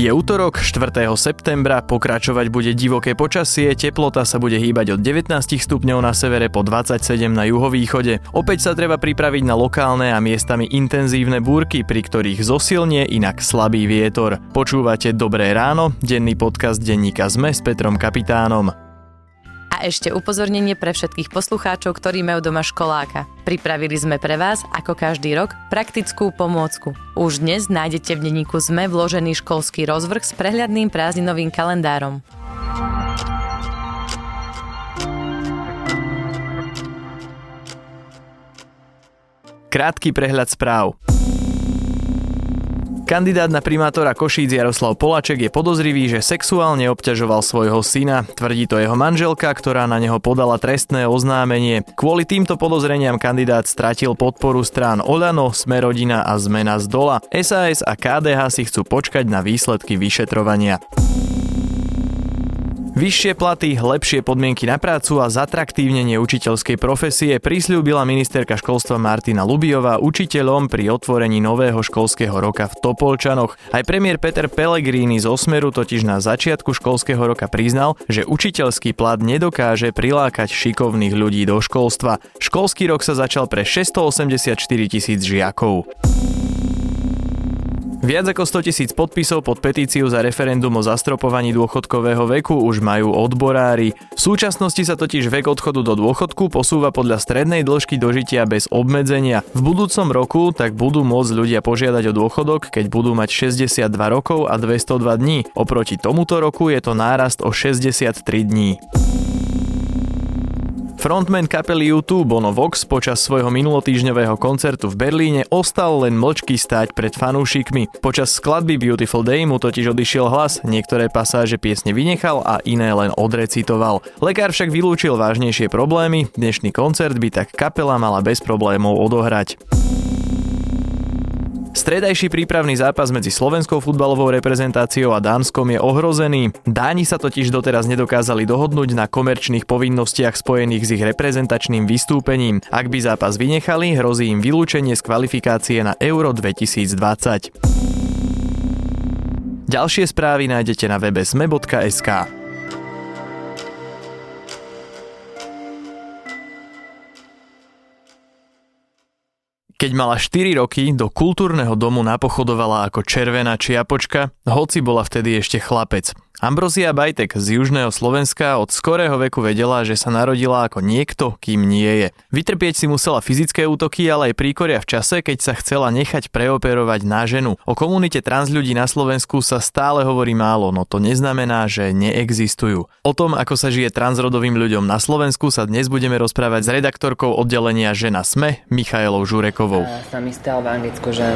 Je útorok 4. septembra, pokračovať bude divoké počasie, teplota sa bude hýbať od 19 stupňov na severe po 27 na juhovýchode. Opäť sa treba pripraviť na lokálne a miestami intenzívne búrky, pri ktorých zosilnie inak slabý vietor. Počúvate Dobré ráno, denný podcast denníka ZME s Petrom Kapitánom. A ešte upozornenie pre všetkých poslucháčov, ktorí majú doma školáka. Pripravili sme pre vás, ako každý rok, praktickú pomôcku. Už dnes nájdete v denníku ZME vložený školský rozvrh s prehľadným prázdninovým kalendárom. Krátky prehľad správ. Kandidát na primátora Košíc Jaroslav Polaček je podozrivý, že sexuálne obťažoval svojho syna. Tvrdí to jeho manželka, ktorá na neho podala trestné oznámenie. Kvôli týmto podozreniam kandidát stratil podporu strán Olano, Smerodina a Zmena z dola. SAS a KDH si chcú počkať na výsledky vyšetrovania. Vyššie platy, lepšie podmienky na prácu a zatraktívnenie učiteľskej profesie prisľúbila ministerka školstva Martina Lubiová učiteľom pri otvorení nového školského roka v Topolčanoch. Aj premiér Peter Pellegrini z Osmeru totiž na začiatku školského roka priznal, že učiteľský plat nedokáže prilákať šikovných ľudí do školstva. Školský rok sa začal pre 684 tisíc žiakov. Viac ako 100 tisíc podpisov pod petíciu za referendum o zastropovaní dôchodkového veku už majú odborári. V súčasnosti sa totiž vek odchodu do dôchodku posúva podľa strednej dĺžky dožitia bez obmedzenia. V budúcom roku tak budú môcť ľudia požiadať o dôchodok, keď budú mať 62 rokov a 202 dní. Oproti tomuto roku je to nárast o 63 dní. Frontman kapely U2 Bono Vox počas svojho minulotýžňového koncertu v Berlíne ostal len mlčky stáť pred fanúšikmi. Počas skladby Beautiful Day mu totiž odišiel hlas, niektoré pasáže piesne vynechal a iné len odrecitoval. Lekár však vylúčil vážnejšie problémy, dnešný koncert by tak kapela mala bez problémov odohrať. Stredajší prípravný zápas medzi slovenskou futbalovou reprezentáciou a Dánskom je ohrozený. Dáni sa totiž doteraz nedokázali dohodnúť na komerčných povinnostiach spojených s ich reprezentačným vystúpením. Ak by zápas vynechali, hrozí im vylúčenie z kvalifikácie na Euro 2020. Ďalšie správy nájdete na webe sme.sk. Keď mala 4 roky, do kultúrneho domu napochodovala ako červená čiapočka, hoci bola vtedy ešte chlapec. Ambrozia Bajtek z južného Slovenska od skorého veku vedela, že sa narodila ako niekto, kým nie je. Vytrpieť si musela fyzické útoky, ale aj príkoria v čase, keď sa chcela nechať preoperovať na ženu. O komunite trans ľudí na Slovensku sa stále hovorí málo, no to neznamená, že neexistujú. O tom, ako sa žije transrodovým ľuďom na Slovensku, sa dnes budeme rozprávať s redaktorkou oddelenia Žena SME, Michailou Žurekovou. Sa mi stalo v Anglicku, že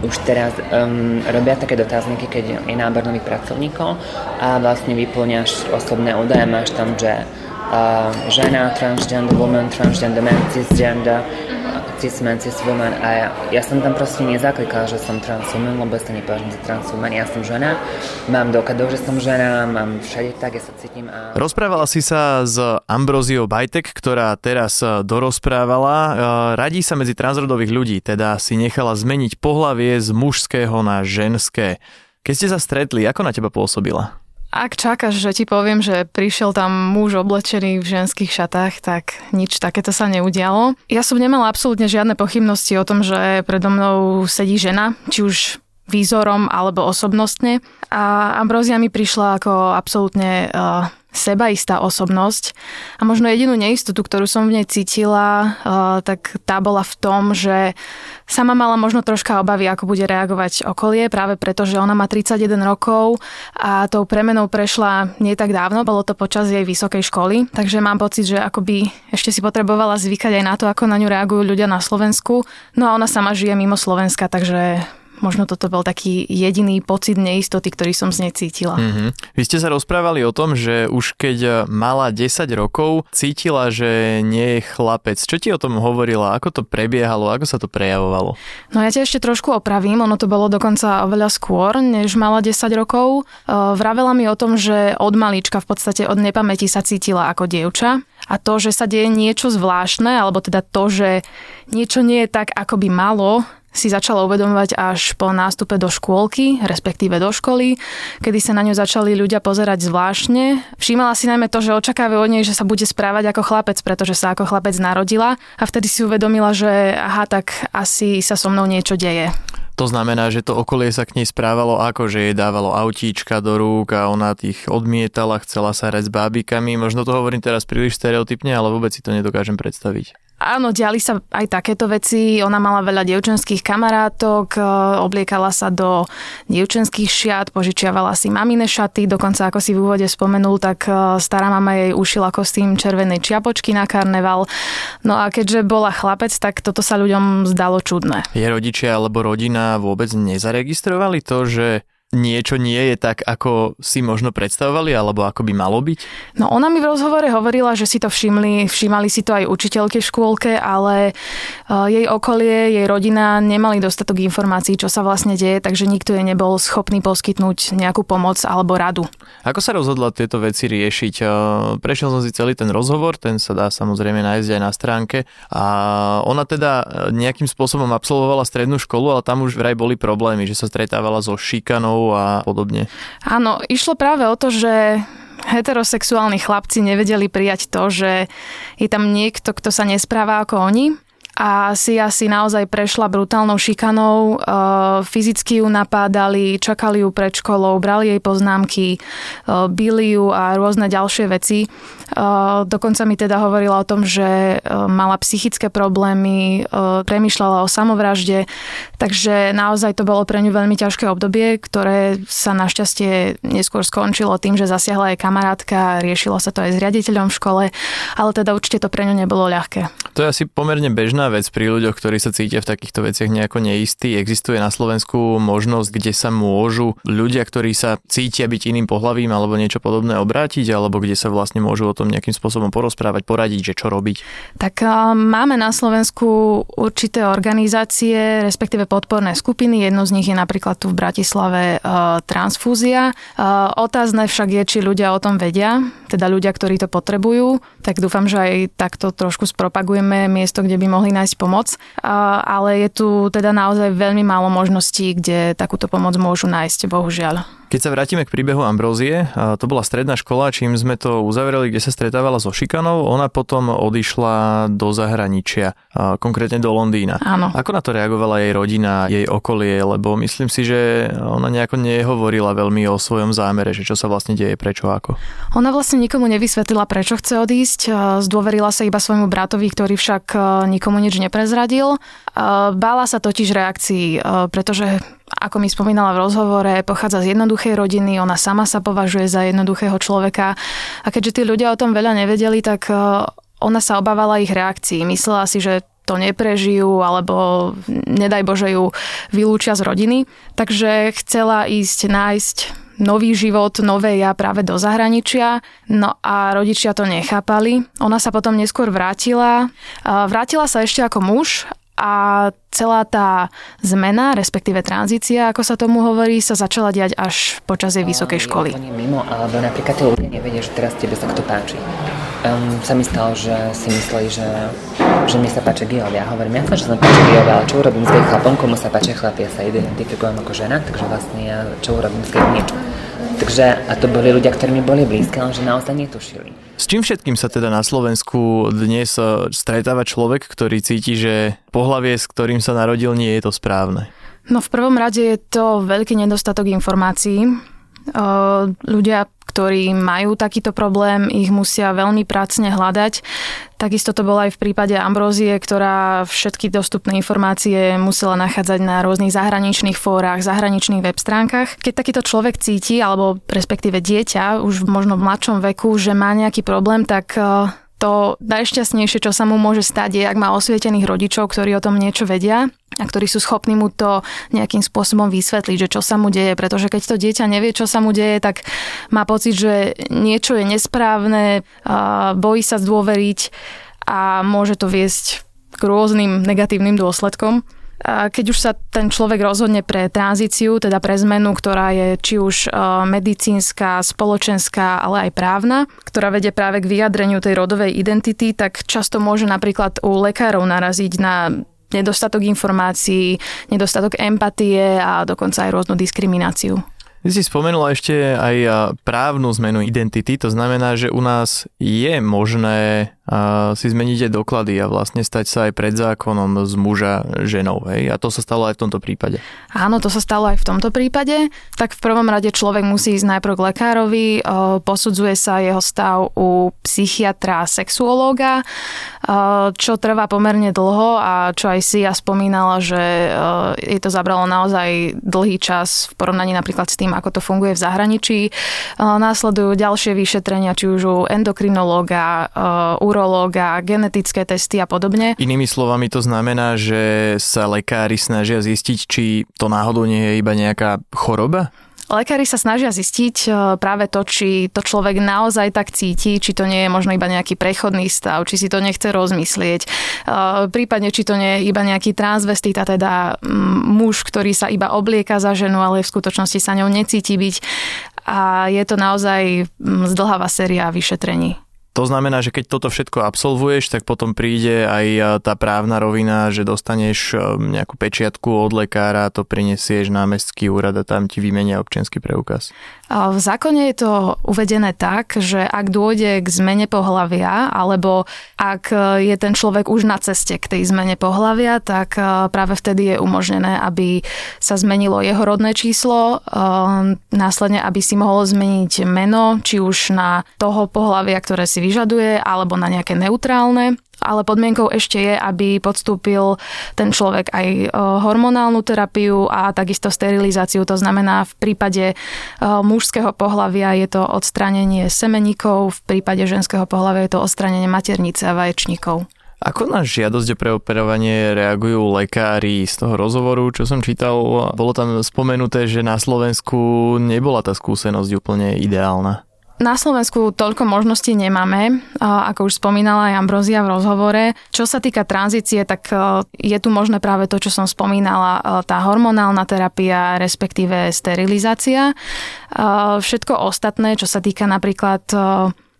už teraz um, robia také dotazníky, keď je nábor nových pracovníkov a vlastne vyplňaš osobné údaje, máš tam, že uh, žena, transgender woman, transgender man, cisgender, cis-man, cis-woman a ja, ja som tam proste nezaklikala, že som transwoman, lebo sa nepovažujem za transwoman, ja som žena, mám dokladov, že som žena, mám všade tak, ja sa cítim a... Rozprávala si sa s Ambroziou Bajtek, ktorá teraz e, dorozprávala. E, radí sa medzi transrodových ľudí, teda si nechala zmeniť pohlavie z mužského na ženské. Keď ste sa stretli, ako na teba pôsobila? Ak čakáš, že ti poviem, že prišiel tam muž oblečený v ženských šatách, tak nič takéto sa neudialo. Ja som nemala absolútne žiadne pochybnosti o tom, že predo mnou sedí žena, či už výzorom alebo osobnostne. A Ambrozia mi prišla ako absolútne uh, sebaistá osobnosť. A možno jedinú neistotu, ktorú som v nej cítila, tak tá bola v tom, že sama mala možno troška obavy, ako bude reagovať okolie, práve preto, že ona má 31 rokov a tou premenou prešla nie tak dávno, bolo to počas jej vysokej školy, takže mám pocit, že akoby ešte si potrebovala zvykať aj na to, ako na ňu reagujú ľudia na Slovensku. No a ona sama žije mimo Slovenska, takže možno toto bol taký jediný pocit neistoty, ktorý som z nej cítila. Mm-hmm. Vy ste sa rozprávali o tom, že už keď mala 10 rokov, cítila, že nie je chlapec. Čo ti o tom hovorila? Ako to prebiehalo? Ako sa to prejavovalo? No ja ťa ešte trošku opravím. Ono to bolo dokonca oveľa skôr, než mala 10 rokov. Vravela mi o tom, že od malička v podstate od nepamäti sa cítila ako dievča a to, že sa deje niečo zvláštne, alebo teda to, že niečo nie je tak, ako by malo, si začala uvedomovať až po nástupe do škôlky, respektíve do školy, kedy sa na ňu začali ľudia pozerať zvláštne. Všímala si najmä to, že očakávajú od nej, že sa bude správať ako chlapec, pretože sa ako chlapec narodila a vtedy si uvedomila, že aha, tak asi sa so mnou niečo deje. To znamená, že to okolie sa k nej správalo ako, že jej dávalo autíčka do rúk a ona tých odmietala, chcela sa rať s bábikami. Možno to hovorím teraz príliš stereotypne, ale vôbec si to nedokážem predstaviť. Áno, diali sa aj takéto veci. Ona mala veľa dievčenských kamarátok, e, obliekala sa do dievčenských šiat, požičiavala si mamine šaty, dokonca ako si v úvode spomenul, tak e, stará mama jej ušila kostým červenej čiapočky na karneval. No a keďže bola chlapec, tak toto sa ľuďom zdalo čudné. Je rodičia alebo rodina vôbec nezaregistrovali to, že niečo nie je tak, ako si možno predstavovali, alebo ako by malo byť? No ona mi v rozhovore hovorila, že si to všimli, všímali si to aj učiteľky v škôlke, ale e, jej okolie, jej rodina nemali dostatok informácií, čo sa vlastne deje, takže nikto jej nebol schopný poskytnúť nejakú pomoc alebo radu. Ako sa rozhodla tieto veci riešiť? E, prešiel som si celý ten rozhovor, ten sa dá samozrejme nájsť aj na stránke a ona teda nejakým spôsobom absolvovala strednú školu, ale tam už vraj boli problémy, že sa stretávala so šikanou a podobne. Áno, išlo práve o to, že heterosexuálni chlapci nevedeli prijať to, že je tam niekto, kto sa nespráva ako oni a si asi naozaj prešla brutálnou šikanou. E, fyzicky ju napádali, čakali ju pred školou, brali jej poznámky, e, bili ju a rôzne ďalšie veci. E, dokonca mi teda hovorila o tom, že mala psychické problémy, premyšľala o samovražde, takže naozaj to bolo pre ňu veľmi ťažké obdobie, ktoré sa našťastie neskôr skončilo tým, že zasiahla aj kamarátka, riešilo sa to aj s riaditeľom v škole, ale teda určite to pre ňu nebolo ľahké. To je asi pomerne bežná vec pri ľuďoch, ktorí sa cítia v takýchto veciach nejako neistí. Existuje na Slovensku možnosť, kde sa môžu ľudia, ktorí sa cítia byť iným pohlavím alebo niečo podobné obrátiť, alebo kde sa vlastne môžu o tom nejakým spôsobom porozprávať, poradiť, že čo robiť? Tak máme na Slovensku určité organizácie, respektíve podporné skupiny. Jedno z nich je napríklad tu v Bratislave Transfúzia. Otázne však je, či ľudia o tom vedia, teda ľudia, ktorí to potrebujú. Tak dúfam, že aj takto trošku spropagujeme miesto, kde by mohli nájsť pomoc, ale je tu teda naozaj veľmi málo možností, kde takúto pomoc môžu nájsť, bohužiaľ. Keď sa vrátime k príbehu Ambrózie, to bola stredná škola, čím sme to uzavreli, kde sa stretávala so šikanou, ona potom odišla do zahraničia, konkrétne do Londýna. Áno. Ako na to reagovala jej rodina, jej okolie, lebo myslím si, že ona nejako nehovorila veľmi o svojom zámere, že čo sa vlastne deje, prečo, ako. Ona vlastne nikomu nevysvetlila, prečo chce odísť, zdôverila sa iba svojmu bratovi, ktorý však nikomu nič neprezradil. Bála sa totiž reakcií, pretože ako mi spomínala v rozhovore, pochádza z jednoduchej rodiny, ona sama sa považuje za jednoduchého človeka a keďže tí ľudia o tom veľa nevedeli, tak e, ona sa obávala ich reakcií. Myslela si, že to neprežijú alebo nedaj Bože ju vylúčia z rodiny. Takže chcela ísť nájsť nový život, nové ja práve do zahraničia. No a rodičia to nechápali. Ona sa potom neskôr vrátila. Vrátila sa ešte ako muž a celá tá zmena, respektíve tranzícia, ako sa tomu hovorí, sa začala diať až počas jej vysokej školy. Mimo, alebo napríklad tí ľudia nevedia, že teraz tebe sa kto páči. Um, sa mi stalo, že si mysleli, že, že mi sa páči geov. Ja hovorím, ja že sa páči geov, ale čo urobím s chlapom, komu sa páči chlap, ja sa identifikujem ako žena, takže vlastne ja čo urobím s nič. Takže, a to boli ľudia, ktorí mi boli blízke, ale že naozaj netušili. S čím všetkým sa teda na Slovensku dnes e, stretáva človek, ktorý cíti, že pohlavie, s ktorým sa narodil, nie je to správne? No v prvom rade je to veľký nedostatok informácií. Ľudia, ktorí majú takýto problém, ich musia veľmi pracne hľadať. Takisto to bolo aj v prípade Ambrózie, ktorá všetky dostupné informácie musela nachádzať na rôznych zahraničných fórach, zahraničných web stránkach. Keď takýto človek cíti, alebo respektíve dieťa, už možno v mladšom veku, že má nejaký problém, tak to najšťastnejšie, čo sa mu môže stať, je, ak má osvietených rodičov, ktorí o tom niečo vedia a ktorí sú schopní mu to nejakým spôsobom vysvetliť, že čo sa mu deje. Pretože keď to dieťa nevie, čo sa mu deje, tak má pocit, že niečo je nesprávne, bojí sa zdôveriť a môže to viesť k rôznym negatívnym dôsledkom. Keď už sa ten človek rozhodne pre tranzíciu, teda pre zmenu, ktorá je či už e, medicínska, spoločenská, ale aj právna, ktorá vedie práve k vyjadreniu tej rodovej identity, tak často môže napríklad u lekárov naraziť na nedostatok informácií, nedostatok empatie a dokonca aj rôznu diskrimináciu. Ty si spomenula ešte aj právnu zmenu identity, to znamená, že u nás je možné si zmeniť aj doklady a vlastne stať sa aj pred zákonom z muža ženou. Hej? A to sa stalo aj v tomto prípade. Áno, to sa stalo aj v tomto prípade. Tak v prvom rade človek musí ísť najprv k lekárovi, posudzuje sa jeho stav u psychiatra, sexuológa, čo trvá pomerne dlho a čo aj si ja spomínala, že je to zabralo naozaj dlhý čas v porovnaní napríklad s tým, ako to funguje v zahraničí. Následujú ďalšie vyšetrenia, či už u endokrinológa, urológa, urológa, genetické testy a podobne. Inými slovami to znamená, že sa lekári snažia zistiť, či to náhodou nie je iba nejaká choroba? Lekári sa snažia zistiť e, práve to, či to človek naozaj tak cíti, či to nie je možno iba nejaký prechodný stav, či si to nechce rozmyslieť. E, prípadne, či to nie je iba nejaký transvestit, a teda muž, ktorý sa iba oblieka za ženu, ale v skutočnosti sa ňou necíti byť. A je to naozaj zdlhavá séria vyšetrení. To znamená, že keď toto všetko absolvuješ, tak potom príde aj tá právna rovina, že dostaneš nejakú pečiatku od lekára, to prinesieš na mestský úrad a tam ti vymenia občianský preukaz. V zákone je to uvedené tak, že ak dôjde k zmene pohlavia, alebo ak je ten človek už na ceste k tej zmene pohlavia, tak práve vtedy je umožnené, aby sa zmenilo jeho rodné číslo, následne, aby si mohol zmeniť meno, či už na toho pohlavia, ktoré si vyžaduje, alebo na nejaké neutrálne ale podmienkou ešte je, aby podstúpil ten človek aj e, hormonálnu terapiu a takisto sterilizáciu. To znamená, v prípade e, mužského pohľavia je to odstranenie semeníkov, v prípade ženského pohľavia je to odstranenie maternice a vaječníkov. Ako na žiadosť o preoperovanie reagujú lekári z toho rozhovoru, čo som čítal? Bolo tam spomenuté, že na Slovensku nebola tá skúsenosť úplne ideálna. Na Slovensku toľko možností nemáme, ako už spomínala aj Ambrozia v rozhovore. Čo sa týka tranzície, tak e, je tu možné práve to, čo som spomínala, e, tá hormonálna terapia, respektíve sterilizácia. E, všetko ostatné, čo sa týka napríklad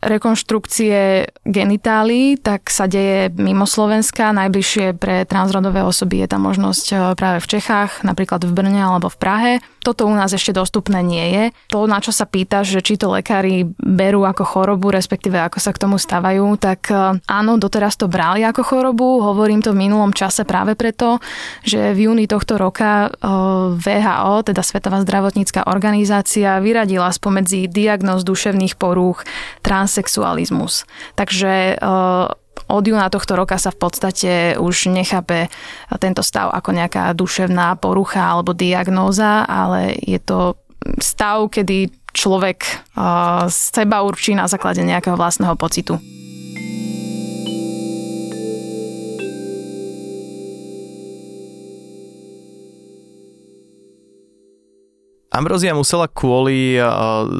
rekonštrukcie genitálií, tak sa deje mimo Slovenska. Najbližšie pre transrodové osoby je tá možnosť e, práve v Čechách, napríklad v Brne alebo v Prahe. Toto u nás ešte dostupné nie je. To, na čo sa pýtaš, že či to lekári berú ako chorobu, respektíve ako sa k tomu stavajú, tak e, áno, doteraz to brali ako chorobu. Hovorím to v minulom čase práve preto, že v júni tohto roka e, VHO, teda Svetová zdravotnícka organizácia, vyradila spomedzi diagnóz duševných porúch trans transsexualizmus. Takže eh, od júna tohto roka sa v podstate už nechápe tento stav ako nejaká duševná porucha alebo diagnóza, ale je to stav, kedy človek uh, seba určí na základe nejakého vlastného pocitu. Ambrozia musela kvôli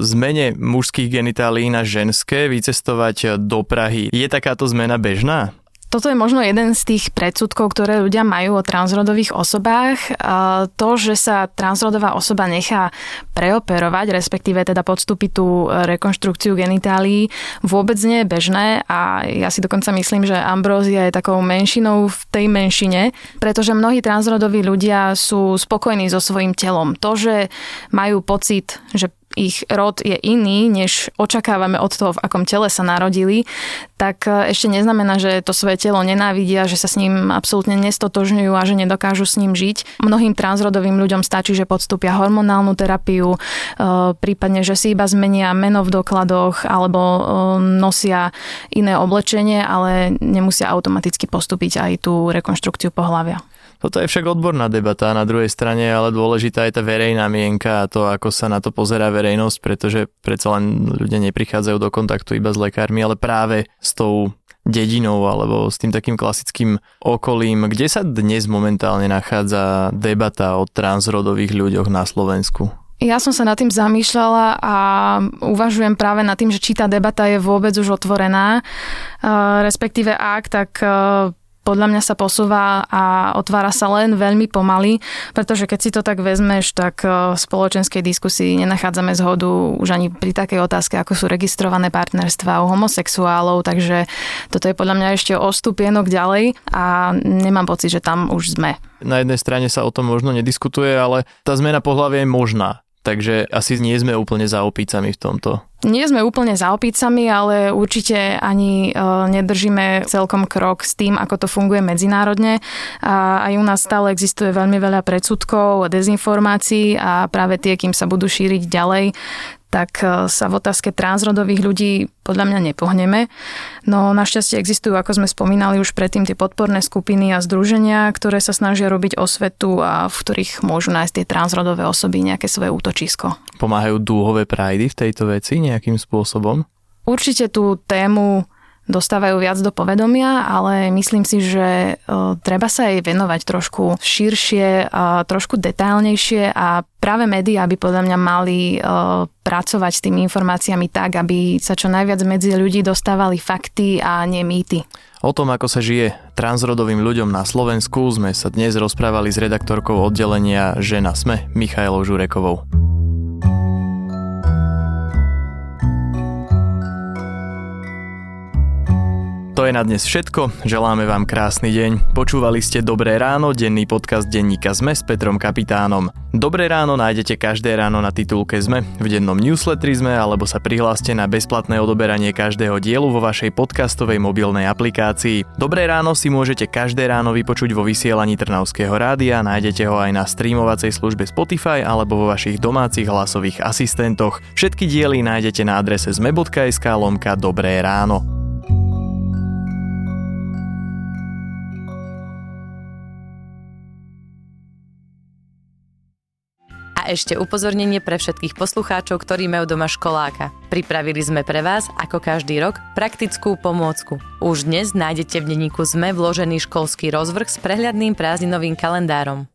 zmene mužských genitálií na ženské vycestovať do Prahy. Je takáto zmena bežná? Toto je možno jeden z tých predsudkov, ktoré ľudia majú o transrodových osobách. To, že sa transrodová osoba nechá preoperovať, respektíve teda podstúpiť tú rekonštrukciu genitálií, vôbec nie je bežné a ja si dokonca myslím, že ambrózia je takou menšinou v tej menšine, pretože mnohí transrodoví ľudia sú spokojní so svojím telom. To, že majú pocit, že ich rod je iný, než očakávame od toho, v akom tele sa narodili, tak e, ešte neznamená, že to svoje telo nenávidia, že sa s ním absolútne nestotožňujú a že nedokážu s ním žiť. Mnohým transrodovým ľuďom stačí, že podstúpia hormonálnu terapiu, e, prípadne, že si iba zmenia meno v dokladoch alebo e, nosia iné oblečenie, ale nemusia automaticky postúpiť aj tú rekonštrukciu pohľavia. Toto je však odborná debata, na druhej strane ale dôležitá je tá verejná mienka a to, ako sa na to pozerá verejnosť, pretože predsa len ľudia neprichádzajú do kontaktu iba s lekármi, ale práve s tou dedinou alebo s tým takým klasickým okolím. Kde sa dnes momentálne nachádza debata o transrodových ľuďoch na Slovensku? Ja som sa nad tým zamýšľala a uvažujem práve nad tým, že či tá debata je vôbec už otvorená. Respektíve ak, tak podľa mňa sa posúva a otvára sa len veľmi pomaly, pretože keď si to tak vezmeš, tak v spoločenskej diskusii nenachádzame zhodu už ani pri takej otázke, ako sú registrované partnerstva u homosexuálov, takže toto je podľa mňa ešte o stupienok ďalej a nemám pocit, že tam už sme. Na jednej strane sa o tom možno nediskutuje, ale tá zmena pohľavia je možná. Takže asi nie sme úplne za opícami v tomto. Nie sme úplne za opícami, ale určite ani e, nedržíme celkom krok s tým, ako to funguje medzinárodne. A aj u nás stále existuje veľmi veľa predsudkov, dezinformácií a práve tie, kým sa budú šíriť ďalej, tak e, sa v otázke transrodových ľudí podľa mňa nepohneme. No našťastie existujú, ako sme spomínali už predtým, tie podporné skupiny a združenia, ktoré sa snažia robiť osvetu a v ktorých môžu nájsť tie transrodové osoby nejaké svoje útočisko. Pomáhajú dúhové prajdy v tejto veci nejakým spôsobom? Určite tú tému dostávajú viac do povedomia, ale myslím si, že e, treba sa jej venovať trošku širšie, trošku detailnejšie a práve médiá by podľa mňa mali e, pracovať s tými informáciami tak, aby sa čo najviac medzi ľudí dostávali fakty a nie mýty. O tom, ako sa žije transrodovým ľuďom na Slovensku, sme sa dnes rozprávali s redaktorkou oddelenia Žena Sme, Michailou Žurekovou. To je na dnes všetko, želáme vám krásny deň. Počúvali ste Dobré ráno, denný podcast denníka ZME s Petrom Kapitánom. Dobré ráno nájdete každé ráno na titulke ZME, v dennom newsletteri ZME alebo sa prihláste na bezplatné odoberanie každého dielu vo vašej podcastovej mobilnej aplikácii. Dobré ráno si môžete každé ráno vypočuť vo vysielaní Trnavského rádia, nájdete ho aj na streamovacej službe Spotify alebo vo vašich domácich hlasových asistentoch. Všetky diely nájdete na adrese zme.sk lomka Dobré ráno. Ešte upozornenie pre všetkých poslucháčov, ktorí majú doma školáka. Pripravili sme pre vás, ako každý rok, praktickú pomôcku. Už dnes nájdete v denníku ZME vložený školský rozvrh s prehľadným prázdninovým kalendárom.